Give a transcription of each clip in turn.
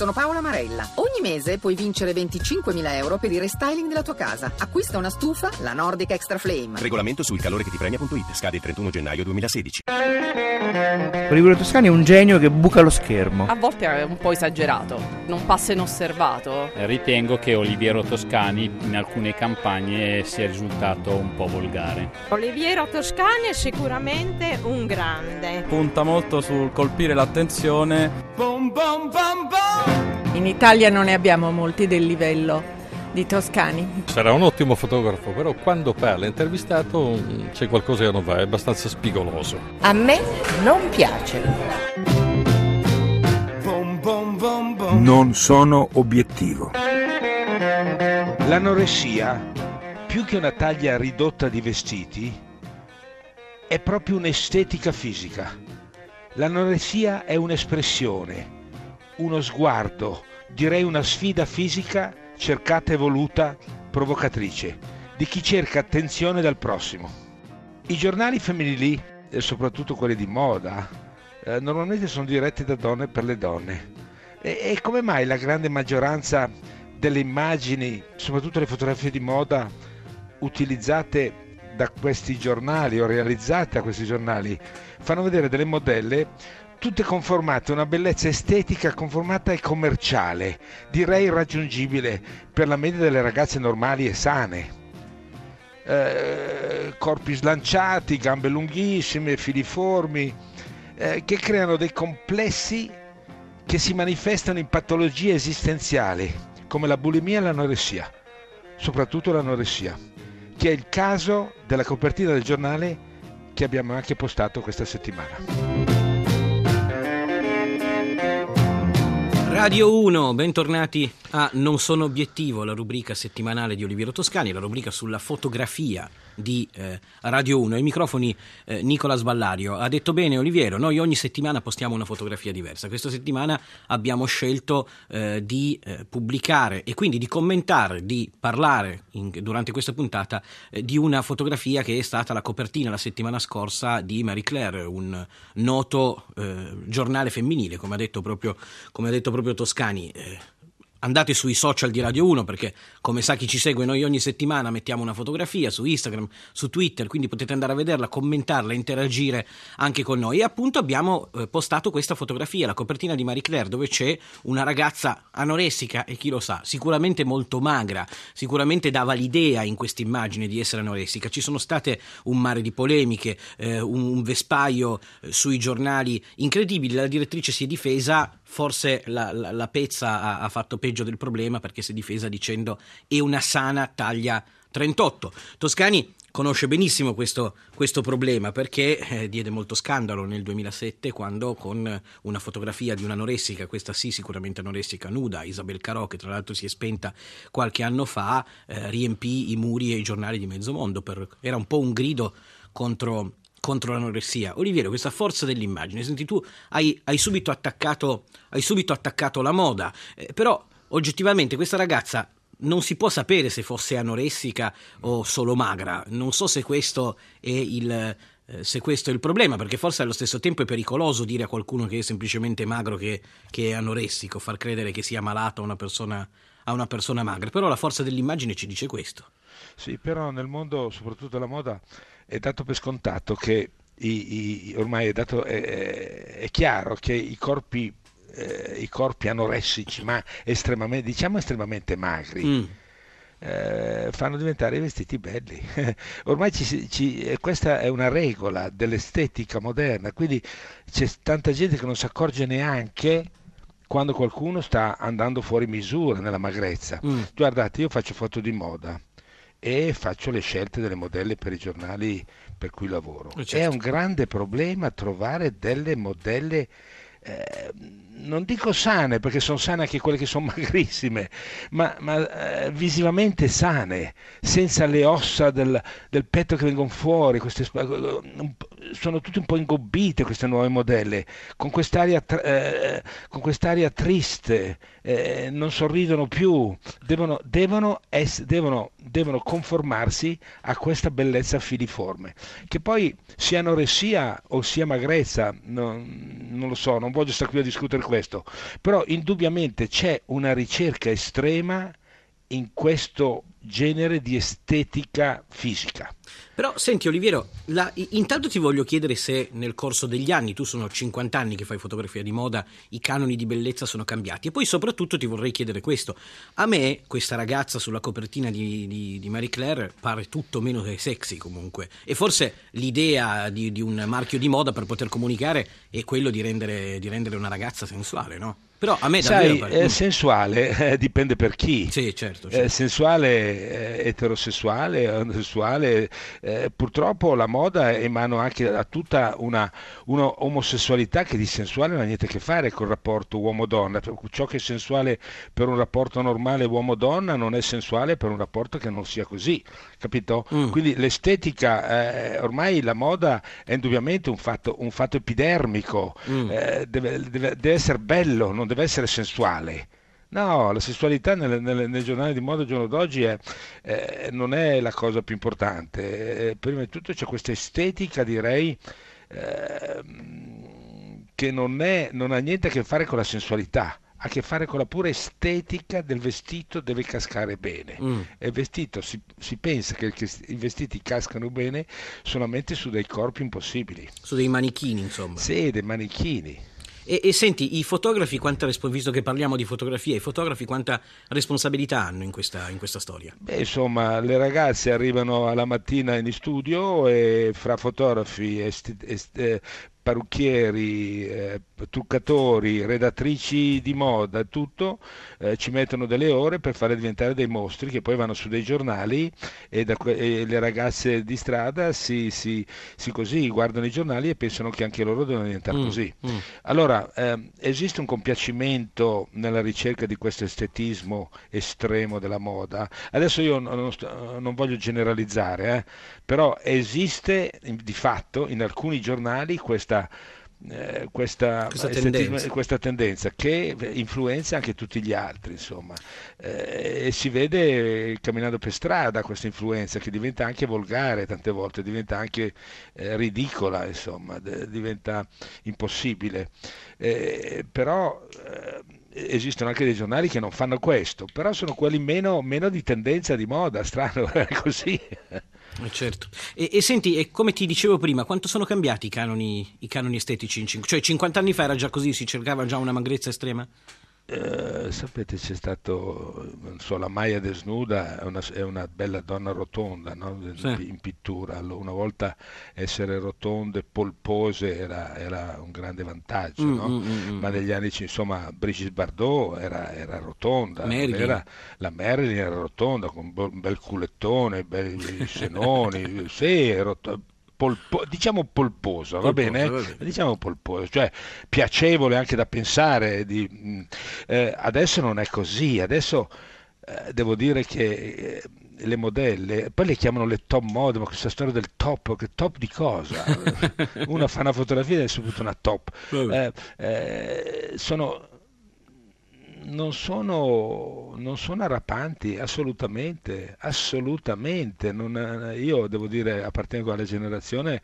sono Paola Marella. Ogni mese puoi vincere 25.000 euro per il restyling della tua casa. Acquista una stufa, la Nordic Extra Flame. Regolamento sul calore che ti premia.it. Scade il 31 gennaio 2016. Oliviero Toscani è un genio che buca lo schermo. A volte è un po' esagerato, non passa inosservato. Ritengo che Oliviero Toscani in alcune campagne sia risultato un po' volgare. Oliviero Toscani è sicuramente un grande. Punta molto sul colpire l'attenzione. Bom, bom, bom, bom. In Italia non ne abbiamo molti del livello di Toscani. Sarà un ottimo fotografo, però quando parla intervistato c'è qualcosa che non va, è abbastanza spigoloso. A me non piace. Non sono obiettivo. L'anoressia, più che una taglia ridotta di vestiti, è proprio un'estetica fisica. L'anoressia è un'espressione, uno sguardo, direi una sfida fisica cercata e voluta, provocatrice, di chi cerca attenzione dal prossimo. I giornali femminili, soprattutto quelli di moda, eh, normalmente sono diretti da donne per le donne. E come mai la grande maggioranza delle immagini, soprattutto le fotografie di moda, utilizzate da questi giornali o realizzate da questi giornali, fanno vedere delle modelle tutte conformate una bellezza estetica conformata e commerciale, direi irraggiungibile per la media delle ragazze normali e sane. Eh, corpi slanciati, gambe lunghissime, filiformi, eh, che creano dei complessi che si manifestano in patologie esistenziali come la bulimia e l'anoressia, soprattutto l'anoressia, che è il caso della copertina del giornale che abbiamo anche postato questa settimana. Radio 1, bentornati a Non sono obiettivo, la rubrica settimanale di Oliviero Toscani, la rubrica sulla fotografia di eh, Radio 1. Ai microfoni eh, Nicola Sballario. Ha detto bene Oliviero, noi ogni settimana postiamo una fotografia diversa. Questa settimana abbiamo scelto eh, di eh, pubblicare e quindi di commentare, di parlare in, durante questa puntata eh, di una fotografia che è stata la copertina la settimana scorsa di Marie Claire, un noto eh, giornale femminile, come ha detto proprio, come ha detto proprio Toscani andate sui social di Radio 1 perché come sa chi ci segue noi ogni settimana mettiamo una fotografia su Instagram, su Twitter, quindi potete andare a vederla, commentarla, interagire anche con noi. E appunto abbiamo eh, postato questa fotografia, la copertina di Marie Claire dove c'è una ragazza anoressica e chi lo sa, sicuramente molto magra, sicuramente dava l'idea in questa immagine di essere anoressica, ci sono state un mare di polemiche, eh, un, un, vespaio eh, sui giornali incredibili, la direttrice si è difesa forse la, la, la Pezza ha, ha, fatto peggio del problema perché si è difesa dicendo è una sana taglia 38. Toscani conosce benissimo questo, questo problema perché eh, diede molto scandalo nel 2007 quando con una fotografia di un'anoressica, questa sì sicuramente anoressica nuda, Isabel Carò che tra l'altro si è spenta qualche anno fa, eh, riempì i muri e i giornali di mezzo mondo. Per, era un po' un grido contro contro l'anoressia. Oliviero, questa forza dell'immagine, senti tu hai, hai, subito, attaccato, hai subito, attaccato, la moda, eh, però oggettivamente questa ragazza non si può sapere se fosse anoressica o solo magra, non so se questo è il, eh, se questo è il problema, perché forse allo stesso tempo è pericoloso dire a qualcuno che è semplicemente magro che, che è anoressico, far credere che sia malato una, persona, a una persona magra, però la forza dell'immagine ci dice questo. Sì, però nel mondo, soprattutto della moda, è dato per scontato che i, i, ormai è, dato, è, è, chiaro che i corpi, eh, i corpi anoressici, ma estremamente, diciamo estremamente magri, mm. eh, fanno diventare i vestiti belli. ormai ci, ci, questa è una regola dell'estetica moderna, quindi c'è tanta gente che non si accorge neanche quando qualcuno sta andando fuori misura nella magrezza. Mm. Guardate, io faccio foto di moda e faccio le scelte delle modelle per i giornali per cui lavoro. Eh, certo. È un grande problema trovare delle modelle, eh, non dico sane, perché sono sane anche quelle che sono magrissime, ma, ma eh, visivamente sane, senza le ossa del, del, petto che vengono fuori, queste, sono tutte un po' ingobbite queste nuove modelle, con quest'aria, eh, con quest'aria triste, eh, non sorridono più, devono, devono, ess- devono, devono, conformarsi a questa bellezza filiforme, che poi sia anoressia o sia magrezza, non, non lo so, non voglio stare qui a discutere questo, però indubbiamente c'è una ricerca estrema in questo genere di estetica fisica. Però senti Oliviero, la, intanto ti voglio chiedere se nel corso degli anni, tu sono 50 anni che fai fotografia di moda, i canoni di bellezza sono cambiati e poi soprattutto ti vorrei chiedere questo. A me questa ragazza sulla copertina di, di, di Marie Claire pare tutto meno che sexy comunque e forse l'idea di, di, un marchio di moda per poter comunicare è quello di rendere, di rendere una ragazza sensuale, no? Però a me Sai, davvero... Sai, sensuale eh, dipende per chi. Sì, certo. Eh, certo. Eh, sensuale, eterosessuale, omosessuale. Eh, purtroppo la moda è in mano anche a tutta una, una, omosessualità che di sensuale non ha niente a che fare col rapporto uomo-donna. Ciò che è sensuale per un rapporto normale uomo-donna non è sensuale per un rapporto che non sia così, capito? Mm. Quindi l'estetica, eh, ormai la moda è indubbiamente un fatto, un fatto epidermico, mm. deve, deve, deve essere bello, non deve essere sensuale. No, la sessualità nel, nel, nel giornale di moda al giorno d'oggi è, eh, non è la cosa più importante. Eh, prima di tutto c'è questa estetica, direi, eh, che non, è, non, ha niente a che fare con la sensualità, ha a che fare con la pura estetica del vestito, deve cascare bene. Mm. E il vestito si, si pensa che, che, i vestiti cascano bene solamente su dei corpi impossibili. Su dei manichini, insomma. Sì, dei manichini. E, e, senti, i fotografi, quanta, visto che parliamo di fotografia, i fotografi quanta responsabilità hanno in questa, in questa storia? Beh, insomma, le ragazze arrivano alla mattina in studio e fra fotografi, esti, est, eh, parrucchieri, eh, truccatori, redattrici di moda, tutto, eh, ci mettono delle ore per fare diventare dei mostri che poi vanno su dei giornali e, da, e le ragazze di strada si, si, si, così guardano i giornali e pensano che anche loro devono diventare mm, così. Mm. Allora, eh, esiste un compiacimento nella ricerca di questo estetismo estremo della moda. Adesso io non, non voglio generalizzare, eh, però esiste di fatto in alcuni giornali questa eh, questa, questa, tendenza. questa, tendenza. che influenza anche tutti gli altri insomma eh, e si vede camminando per strada questa influenza che diventa anche volgare tante volte diventa anche eh, ridicola insomma de- diventa impossibile eh, però eh, esistono anche dei giornali che non fanno questo però sono quelli meno, meno di tendenza di moda strano è così eh, certo. E, e, senti, e come ti dicevo prima, quanto sono cambiati i canoni, i canoni estetici? In cin- cioè 50 anni fa era già così, si cercava già una magrezza estrema? Eh, sapete c'è stato so, la Maya desnuda è una, è una bella donna rotonda no? sì. in pittura una volta essere rotonde polpose era, era un grande vantaggio mm, no? mm, mm, ma mm. negli anni insomma Brigitte Bardot era, era rotonda era, la Marilyn era rotonda con un bel culettone belli senoni sì, rot- polpo, diciamo polposo, va bene? va bene? Diciamo polposo, cioè piacevole anche da pensare. Di, mm, eh, adesso non è così, adesso eh, devo dire che eh, le modelle, poi le chiamano le top model, ma questa storia del top, che top di cosa? Uno fa una fotografia e è subito una top. Eh, eh, sono non sono, non sono arrapanti assolutamente, assolutamente. Non, io devo dire, appartengo alla generazione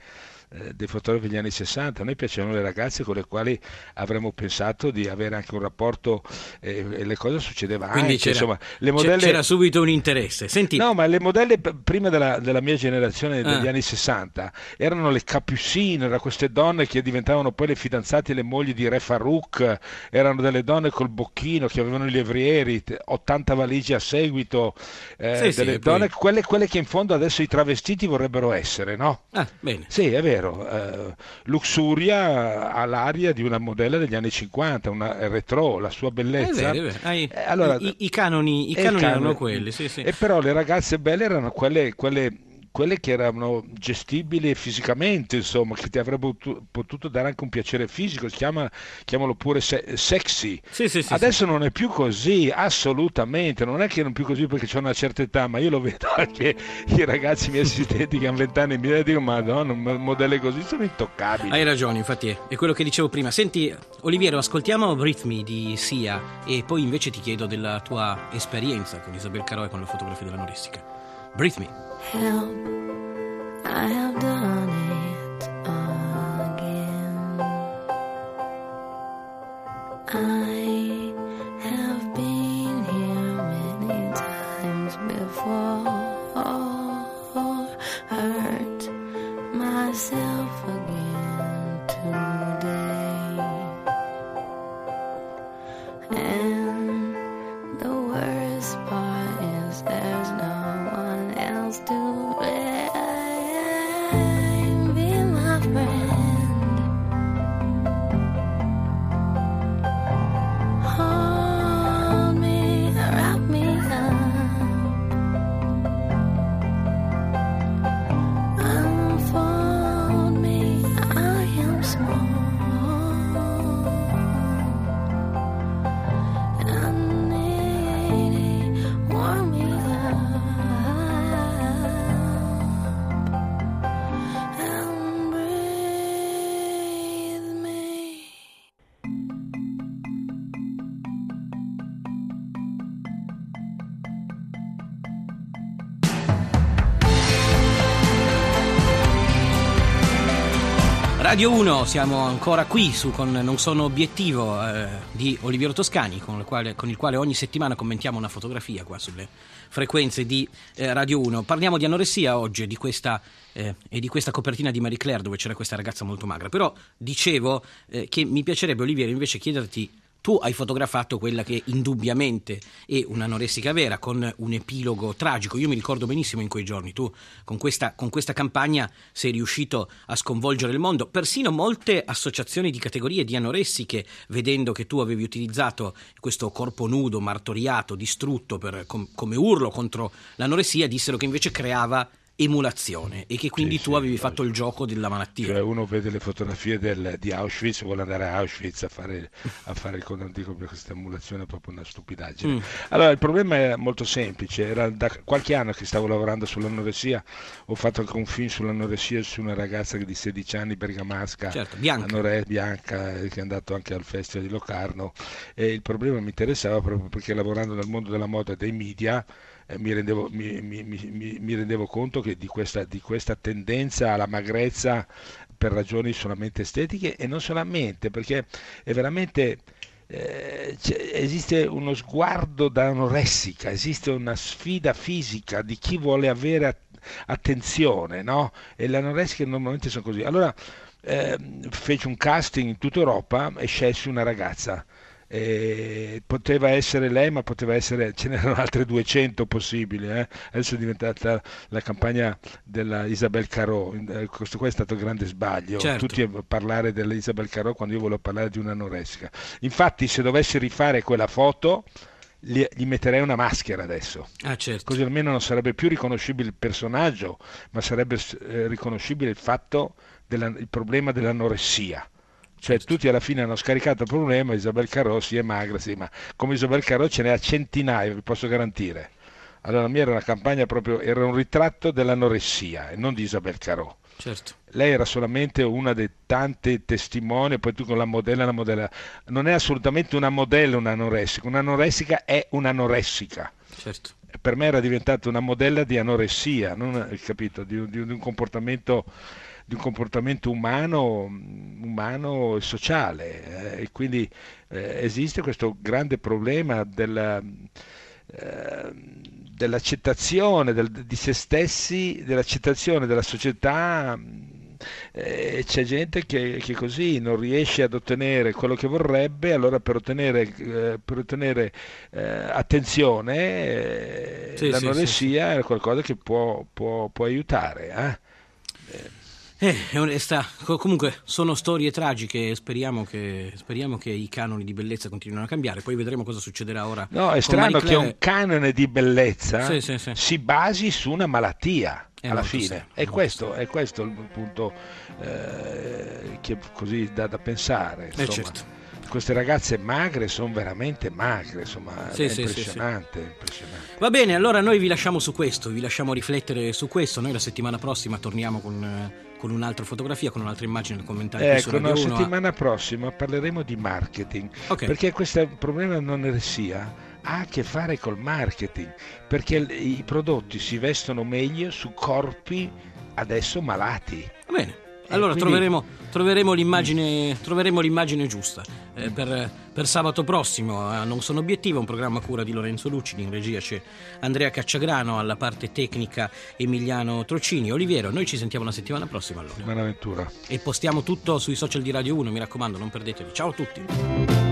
eh, dei fotografi degli anni 60. A noi piacevano le ragazze con le quali avremmo pensato di avere anche un rapporto eh, e le cose succedevano Quindi anche. C'era, Insomma, le modelle... c'era subito un interesse. Senti... No, ma le modelle prima della, della mia generazione degli ah. anni 60 erano le capucine, erano queste donne che diventavano poi le fidanzate e le mogli di Re Farouk, erano delle donne col bocchino che avevano i levrieri, 80 valigie a seguito, eh, sì, delle sì, donne, poi... quelle, quelle, che in fondo adesso i travestiti vorrebbero essere, no? Ah, bene. Sì, è vero vero, eh, Luxuria ha l'aria di una modella degli anni 50, una retro, la sua bellezza. È vero, è vero. Hai, eh, allora, i, i, canoni, i canoni erano quelli, sì, sì. E però le ragazze belle erano quelle, quelle quelle che erano gestibili fisicamente, insomma, che ti avrebbero potuto dare anche un piacere fisico, chiama, chiamalo pure se- sexy. Sì, sì, sì, Adesso non è più così, assolutamente, non è che non è più così perché ho una certa età, ma io lo vedo anche i ragazzi miei assistenti che hanno vent'anni e mi dicono madonna, modelli così sono intoccabili. Hai ragione, infatti è, è quello che dicevo prima. Senti, Oliviero, ascoltiamo Breathe Me di Sia e poi invece ti chiedo della tua esperienza con Isabel Caro e con la fotografia dell'anorestica. Breathe Me. Help, I have done it again. I have been here many times before. Hurt myself again Radio 1, siamo ancora qui su con Non sono obiettivo eh, di Oliviero Toscani, con il, quale, con il quale ogni settimana commentiamo una fotografia qua sulle frequenze di eh, Radio 1. Parliamo di anoressia oggi di questa, eh, e di questa copertina di Marie Claire dove c'era questa ragazza molto magra. Però dicevo eh, che mi piacerebbe, Oliviero, invece chiederti tu hai fotografato quella che indubbiamente è un'anoressica vera, con un epilogo tragico. Io mi ricordo benissimo in quei giorni, tu con questa, con questa campagna sei riuscito a sconvolgere il mondo. Persino molte associazioni di categorie di anoressiche, vedendo che tu avevi utilizzato questo corpo nudo, martoriato, distrutto per- com- come urlo contro l'anoressia, dissero che invece creava emulazione e che quindi Sì, tu sì, avevi fatto il gioco della malattia. Cioè uno vede le fotografie del- di Auschwitz, vuole andare a Auschwitz a fare, a fare il condantico per questa emulazione è proprio una stupidaggine. Mm. Allora, il problema è molto semplice, era da qualche anno che stavo lavorando sull'anoressia, ho fatto anche un film sull'anoressia su una ragazza di 16 anni, bergamasca, Certo, bianca. anore- bianca, che è andato anche al Festival di Locarno e il problema mi interessava proprio perché lavorando nel mondo della moda e dei media eh, mi, rendevo, mi- mi- mi- rendevo conto che di questa, di questa tendenza alla magrezza per ragioni solamente estetiche e non solamente perché è veramente eh, c'è- esiste uno sguardo da anoressica, esiste una sfida fisica di chi vuole avere at- attenzione, no? E le anoressiche normalmente sono così. Allora ehm, feci un casting in tutta Europa e scelsi una ragazza. E poteva essere lei, ma poteva essere, ce n'erano altre 200 possibili. eh. Adesso è diventata la campagna della Isabel Carò. Eh, Questo qua è stato un grande sbaglio. Certo. Tutti a parlare della Isabel Carò quando io volevo parlare di un'anoressica. Infatti, se dovessi rifare quella foto, gli, metterei una maschera adesso. Ah, certo. Così almeno non sarebbe più riconoscibile il personaggio, ma sarebbe eh, riconoscibile il fatto il problema dell'anoressia. Cioè tutti alla fine hanno scaricato il problema, Isabel Carò si è magra, sì, ma come Isabel Carò ce n'è a centinaia, vi posso garantire. Allora la mia era una campagna proprio, era un ritratto dell'anoressia e non di Isabel Carò. Certo. Lei era solamente una dei tanti testimoni, poi tu con la modella, la modella. Non è assolutamente una modella un'anoressica, un'anoressica è un'anoressica. Certo. Per me era diventata una modella di anoressia, non, capito? Di, di di un comportamento di un comportamento umano, umano e sociale eh, e quindi eh, esiste questo grande problema della, eh, dell'accettazione del- di se stessi, dell'accettazione della società. eh, c'è gente che, che così non riesce ad ottenere quello che vorrebbe, allora per ottenere, eh, per ottenere eh, attenzione eh, Sì, sì, l'anoressia è qualcosa che può, può- può aiutare. eh. Eh, è. Co- Comunque sono storie tragiche, speriamo che, speriamo che i canoni di bellezza continuino a cambiare, poi vedremo cosa succederà ora. No, è strano che un canone di bellezza Sì, sì, sì. si basi su una malattia. È alla fine. serio, e questo, è questo il punto eh, che così da, da pensare. Eh, insomma. certo. Queste ragazze magre sono veramente magre, insomma, Sì, è sì, sì, impressionante, impressionante. Va bene, allora noi vi lasciamo su questo, vi lasciamo riflettere su questo. Noi la settimana prossima torniamo con, eh, con un'altra fotografia, con un'altra immagine qui su Ecco, Radio no, 1 a- settimana prossima parleremo di marketing, Ok. perché questo problema dell'anoressia ha a che fare col marketing, perché i prodotti si vestono meglio su corpi adesso malati. Va bene. Allora quindi- troveremo, troveremo l'immagine, troveremo l'immagine giusta eh, per, per sabato prossimo. a Non sono obiettivo, un programma a cura di Lorenzo Lucidi, in regia c'è Andrea Cacciagrano, alla parte tecnica Emiliano Trocini. Oliviero, noi ci sentiamo la settimana prossima allora. Buona avventura. E postiamo tutto sui social di Radio 1, mi raccomando, non perdetevi. Ciao a tutti.